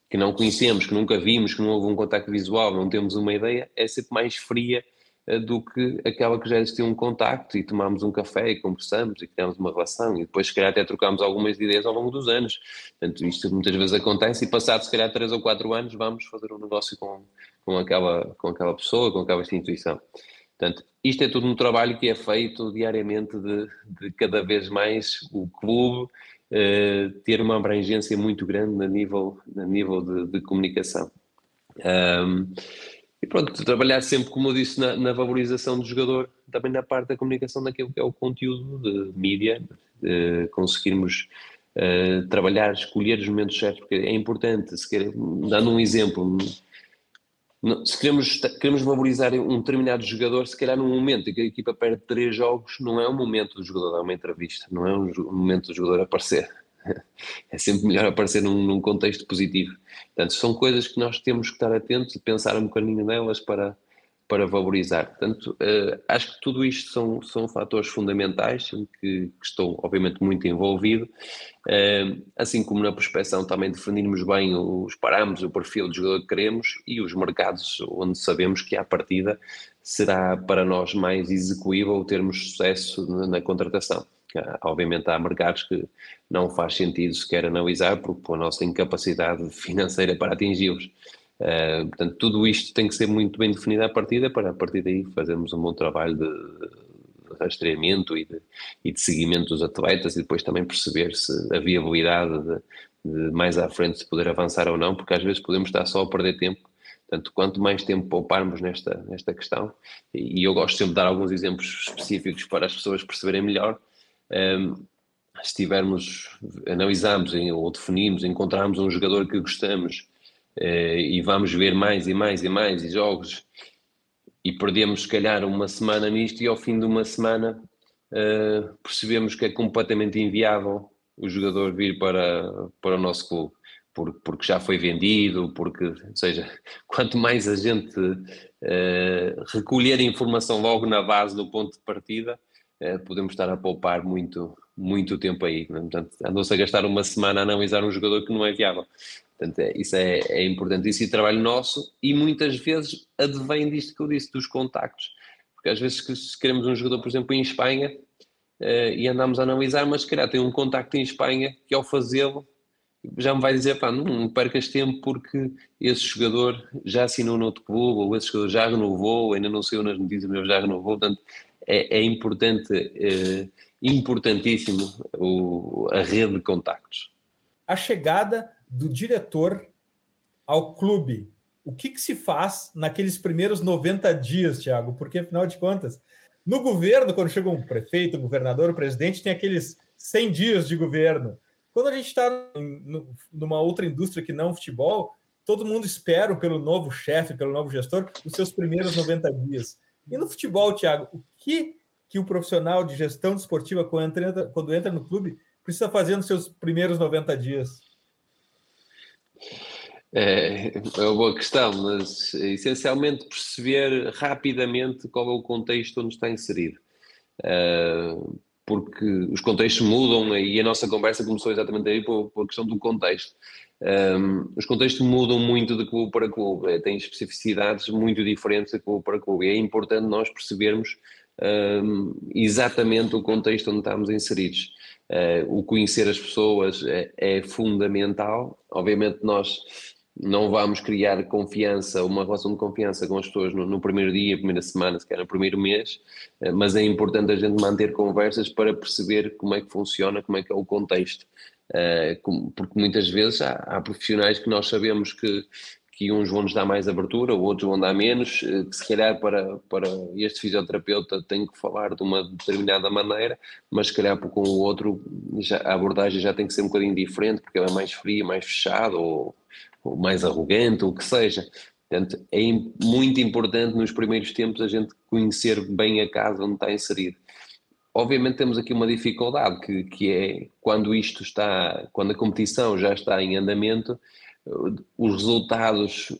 que não conhecemos, que nunca vimos, que não houve um contacto visual, não temos uma ideia, é sempre mais fria eh, do que aquela que já existiu um contacto e tomamos um café e conversamos e criamos uma relação e depois se calhar até trocamos algumas ideias ao longo dos anos. Portanto, isto muitas vezes acontece e passado se calhar três ou quatro anos vamos fazer um negócio com, com, aquela, com aquela pessoa, com aquela instituição. Portanto, isto é tudo um trabalho que é feito diariamente de, de cada vez mais o clube uh, ter uma abrangência muito grande a nível, a nível de, de comunicação. Um, e pronto, trabalhar sempre, como eu disse, na, na, valorização do jogador, também na parte da comunicação daquilo que é o conteúdo de mídia, de conseguirmos uh, trabalhar, escolher os momentos certos, porque é importante, se quer, dando um exemplo, se queremos, queremos valorizar um determinado jogador, se calhar num momento em que a equipa perde três jogos, não é o momento do jogador dar uma entrevista, não é o momento do jogador aparecer. É sempre melhor aparecer num, num contexto positivo. Portanto, são coisas que nós temos que estar atentos e pensar um bocadinho nelas para, para valorizar. Portanto, uh, acho que tudo isto são, são fatores fundamentais em que, que estou, obviamente, muito envolvido, uh, assim como na prospecção também definirmos bem os parâmetros, o perfil do jogador que queremos e os mercados onde sabemos que, à partida, será para nós mais execuível termos sucesso na, na contratação. Obviamente há mercados que não faz sentido sequer analisar por, por a nossa incapacidade financeira para atingi-los. Uh, portanto, tudo isto tem que ser muito bem definido à partida para a partir daí fazermos um bom trabalho de, rastreamento e de, e de seguimento dos atletas e depois também perceber se a viabilidade de, de, mais à frente se poder avançar ou não, porque às vezes podemos estar só a perder tempo. Portanto, quanto mais tempo pouparmos nesta, nesta questão, e eu gosto sempre de dar alguns exemplos específicos para as pessoas perceberem melhor, um, se tivermos, analisamos ou definimos, encontrarmos um jogador que gostamos eh, e vamos ver mais e mais e mais e jogos e perdemos se calhar uma semana nisto e ao fim de uma semana uh, percebemos que é completamente inviável o jogador vir para, para o nosso clube. Porque, já foi vendido, porque, ou seja, quanto mais a gente uh, recolher informação logo na base do ponto de partida, uh, podemos estar a poupar muito, muito tempo aí. Portanto, andou-se a gastar uma semana a analisar um jogador que não é viável. Portanto, é, isso é, é importante. Isso é trabalho nosso e muitas vezes advém disto que eu disse, dos contactos. Porque às vezes se queremos um jogador, por exemplo, em Espanha, uh, e andamos a analisar, mas se calhar tem um contacto em Espanha que ao fazê-lo já me vai dizer, pá, não percas tempo porque esse jogador já assinou no outro clube, ou esse jogador já renovou, ainda não saiu nas notícias, mas já renovou, portanto é, é importante, é, importantíssimo o, a rede de contactos. A chegada do diretor ao clube, o que, que se faz naqueles primeiros 90 dias, Thiago? Porque, afinal de contas, no governo, quando chega um prefeito, um governador, o presidente, tem aqueles 100 dias de governo. Quando a gente está numa outra indústria que não futebol, todo mundo espera pelo novo chefe, pelo novo gestor, os seus primeiros 90 dias. E no futebol, Thiago, que, que o profissional de gestão desportiva, quando entra, quando entra no clube, precisa fazer nos seus primeiros 90 dias? É, é uma boa questão, mas essencialmente perceber rapidamente qual é o contexto onde está inserido. Uh, porque os contextos mudam e a nossa conversa começou exatamente aí por, por questão do contexto. Um, os contextos mudam muito de clube para clube, é, têm especificidades muito diferentes de clube para clube e é importante nós percebermos um, exatamente o contexto onde estamos inseridos. Uh, o conhecer as pessoas é, é fundamental. Obviamente, nós não vamos criar confiança, uma relação de confiança com as pessoas no, no, primeiro dia, primeira semana, se no primeiro mês, eh, mas é importante a gente manter conversas para perceber como é que funciona, como é que é o contexto. Eh, porque muitas vezes há, há profissionais que nós sabemos que, que uns vão nos dar mais abertura, outros vão dar menos, eh, que se calhar para, para este fisioterapeuta tem que falar de uma determinada maneira, mas se calhar com o outro já, a abordagem já tem que ser um bocadinho diferente, porque ele é mais frio, mais fechado, ou ou mais arrogante, ou o que seja. Portanto, é muito importante nos primeiros tempos a gente conhecer bem a casa onde está inserido. Obviamente temos aqui uma dificuldade que, que é quando isto está, quando a competição já está em andamento, os resultados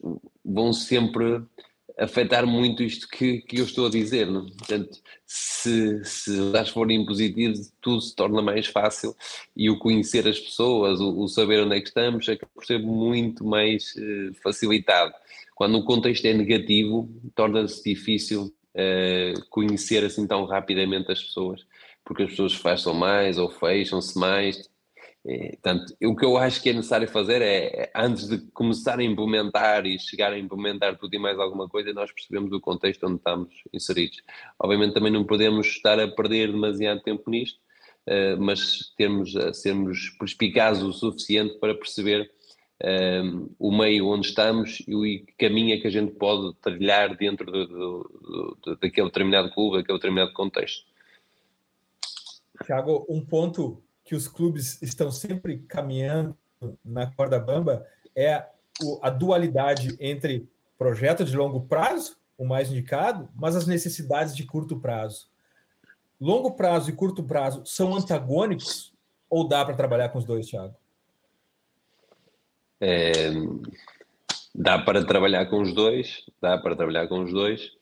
vão sempre afetar muito isto que, que eu estou a dizer. Não? Portanto, se, se os dados forem positivos, tudo se torna mais fácil e o conhecer as pessoas, o, o saber onde é que estamos, é por ser muito mais uh, facilitado. Quando o contexto é negativo, torna-se difícil uh, conhecer assim tão rapidamente as pessoas, porque as pessoas fecham mais ou fecham-se mais é, portanto, o que eu acho que é necessário fazer é, é, antes de começar a implementar e chegar a implementar tudo e mais alguma coisa, nós percebemos o contexto onde estamos inseridos. Obviamente também não podemos estar a perder demasiado tempo nisto, uh, mas termos, uh, sermos perspicazes o suficiente para perceber uh, o meio onde estamos e o caminho é que a gente pode trilhar dentro do, do, do, daquele determinado clube, daquele determinado contexto. Tiago, um ponto que os clubes estão sempre caminhando na corda bamba é a dualidade entre projeto de longo prazo, o mais indicado, mas as necessidades de curto prazo. Longo prazo e curto prazo são antagônicos ou dá para trabalhar com os dois, Thiago? É, dá para trabalhar com os dois, dá para trabalhar com os dois.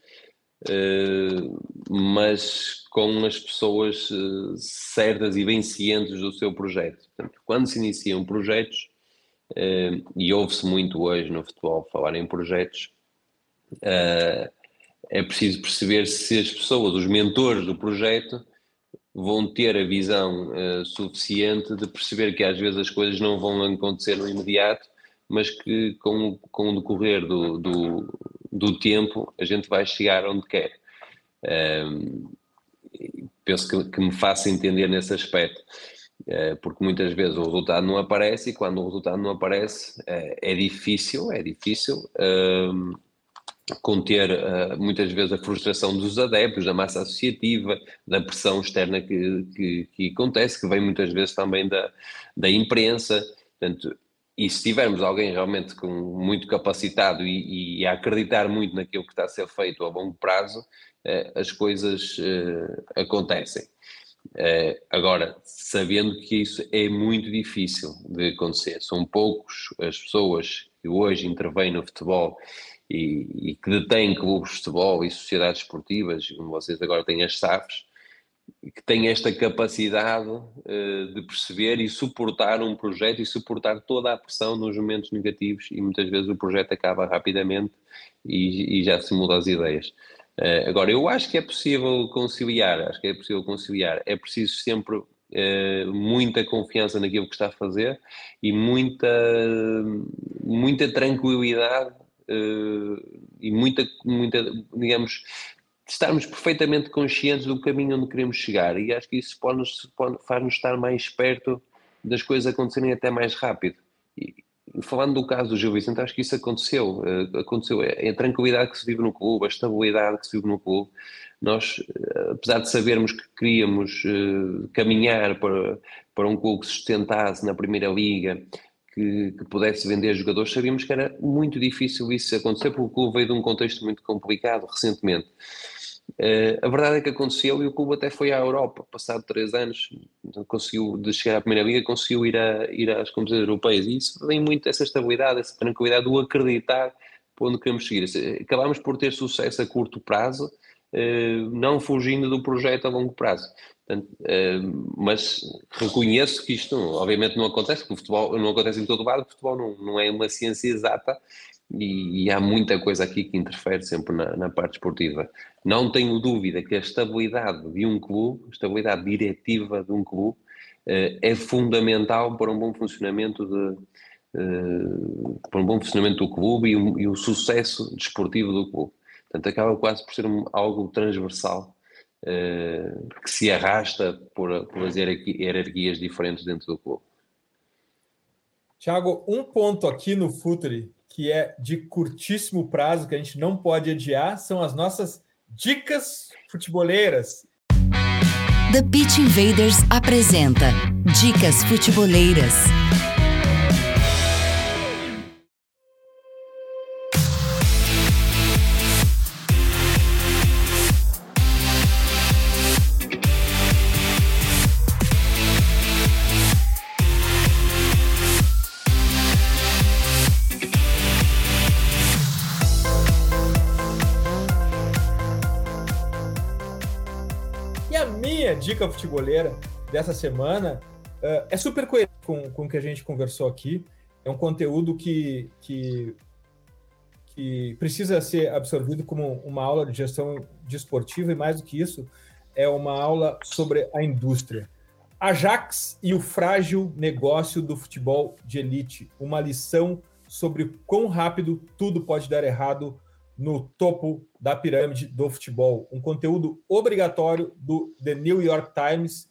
Eh, mas com as pessoas eh, certas e bem cientes do seu projeto. Portanto, quando se iniciam projetos, eh, e ouve-se muito hoje no futebol falar em projetos, é preciso perceber se as pessoas, os mentores do projeto, vão ter a visão suficiente de perceber que às vezes as coisas não vão acontecer no imediato, mas que com, com o decorrer do, do, do tempo a gente vai chegar onde quer. Um, penso que, que, me faça entender nesse aspecto, uh, porque muitas vezes o resultado não aparece e quando o resultado não aparece uh, é difícil, é difícil, conter uh, muitas vezes a frustração dos adeptos, da massa associativa, da pressão externa que, que, que, acontece, que vem muitas vezes também da, da imprensa. Portanto, e se tivermos alguém realmente com muito capacitado e, e a acreditar muito naquilo que está a ser feito a longo prazo, uh, as coisas uh, acontecem. agora, sabendo que isso é muito difícil de acontecer, são poucos as pessoas que hoje intervêm no futebol e, e, que detêm clubes de futebol e sociedades esportivas, como vocês agora têm as SAFs, que têm esta capacidade uh, de perceber e suportar um projeto e suportar toda a pressão nos momentos negativos e muitas vezes o projeto acaba rapidamente e, e já se muda as ideias. Uh, agora, eu acho que é possível conciliar, acho que é possível conciliar, é preciso sempre Uh, muita confiança naquilo que está a fazer e muita, muita tranquilidade uh, e muita, muita, digamos, estarmos perfeitamente conscientes do caminho onde queremos chegar e acho que isso faz-nos estar mais perto das coisas acontecerem até mais rápido. E, falando do caso do Gil Vicente, acho que isso aconteceu. Uh, aconteceu. É a tranquilidade que se vive no clube, a estabilidade que se vive no clube. Nós, uh, apesar de sabermos que queríamos uh, caminhar para, para um clube que sustentasse na Primeira Liga, que, que, pudesse vender jogadores, sabíamos que era muito difícil isso acontecer, porque o clube veio de um contexto muito complicado recentemente. Uh, a verdade é que aconteceu e o clube até foi à Europa, passado três anos, conseguiu, de chegar à Primeira Liga, conseguiu ir, a, ir às competições europeias. E isso vem muito essa estabilidade, essa tranquilidade, o acreditar para onde queremos seguir. Acabámos por ter sucesso a curto prazo, uh, não fugindo do projeto a longo prazo. Portanto, uh, mas reconheço que isto, obviamente, não acontece, porque o futebol não acontece em todo lado, o futebol não, não é uma ciência exata e, e, há muita coisa aqui que interfere sempre na, na, parte esportiva. Não tenho dúvida que a estabilidade de um clube, a estabilidade diretiva de um clube, uh, é fundamental para um bom funcionamento de, uh, para um bom funcionamento do clube e, um, e o sucesso desportivo do clube. Portanto, acaba quase por ser algo transversal uh, que se arrasta por, por as hierarquias diferentes dentro do clube. Tiago, um ponto aqui no Futuri que é de curtíssimo prazo, que a gente não pode adiar, são as nossas dicas futeboleiras. The Pitch Invaders apresenta Dicas Futeboleiras. Dica futebolera dessa semana uh, é super coerente com, com o que a gente conversou aqui. É um conteúdo que, que, que precisa ser absorvido como uma aula de gestão desportiva e, mais do que isso, é uma aula sobre a indústria. Ajax e o frágil negócio do futebol de elite. Uma lição sobre quão rápido tudo pode dar errado no topo da pirâmide do futebol. Um conteúdo obrigatório do The New York Times.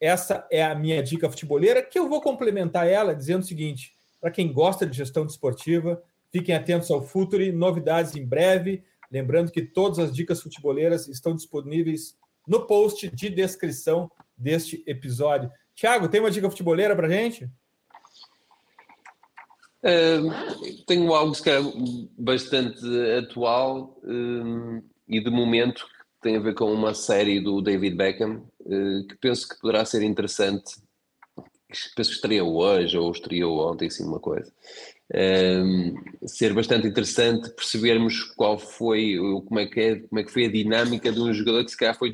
Essa é a minha dica futeboleira, que eu vou complementar ela dizendo o seguinte: para quem gosta de gestão desportiva, fiquem atentos ao Futuri, novidades em breve. Lembrando que todas as dicas futeboleiras estão disponíveis no post de descrição deste episódio. Tiago, tem uma dica futeboleira para gente? Uh, tenho algo se calhar, bastante atual uh, e de momento que tem a ver com uma série do David Beckham uh, que penso que poderá ser interessante. Penso que estreou hoje ou estreou ontem, assim, uma coisa. ser bastante interessante percebermos qual foi, como é, que é, como é que foi a dinâmica de um jogador que se calhar foi,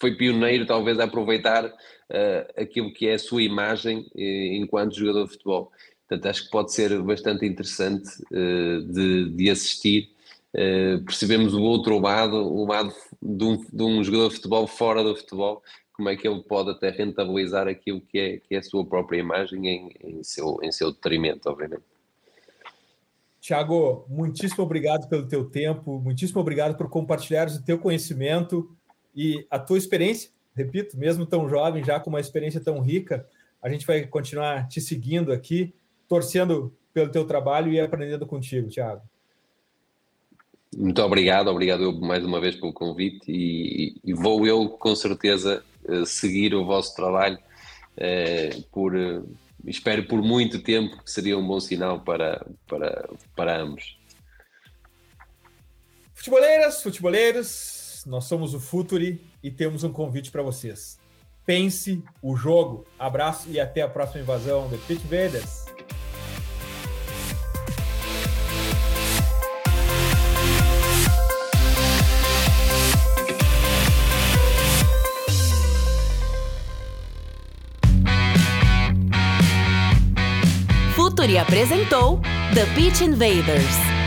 foi pioneiro, talvez, a aproveitar aquilo que é a sua imagem enquanto jogador de futebol. Portanto, acho que pode ser bastante interessante uh, de, de, assistir. Uh, percebemos o outro lado, o lado de um, de um, jogador de futebol fora do futebol, como é que ele pode até rentabilizar aquilo que é, que é a sua própria imagem em, em, seu, em seu detrimento, obviamente. Tiago, muitíssimo obrigado pelo teu tempo, muitíssimo obrigado por compartilhar o teu conhecimento e a tua experiência. Repito, mesmo tão jovem, já com uma experiência tão rica, a gente vai continuar te seguindo aqui torcendo pelo teu trabalho e aprendendo contigo, Thiago. Muito obrigado, obrigado eu mais uma vez pelo convite e, e vou eu com certeza eh, seguir o vosso trabalho eh, por eh, espero por muito tempo que seria um bom sinal para, para, para ambos. Futeboleiras, futeboleiros, nós somos o Futuri e temos um convite para vocês. Pense o jogo. Abraço e até a próxima invasão do Pit Vedas. Futuri apresentou The Pitch Invaders.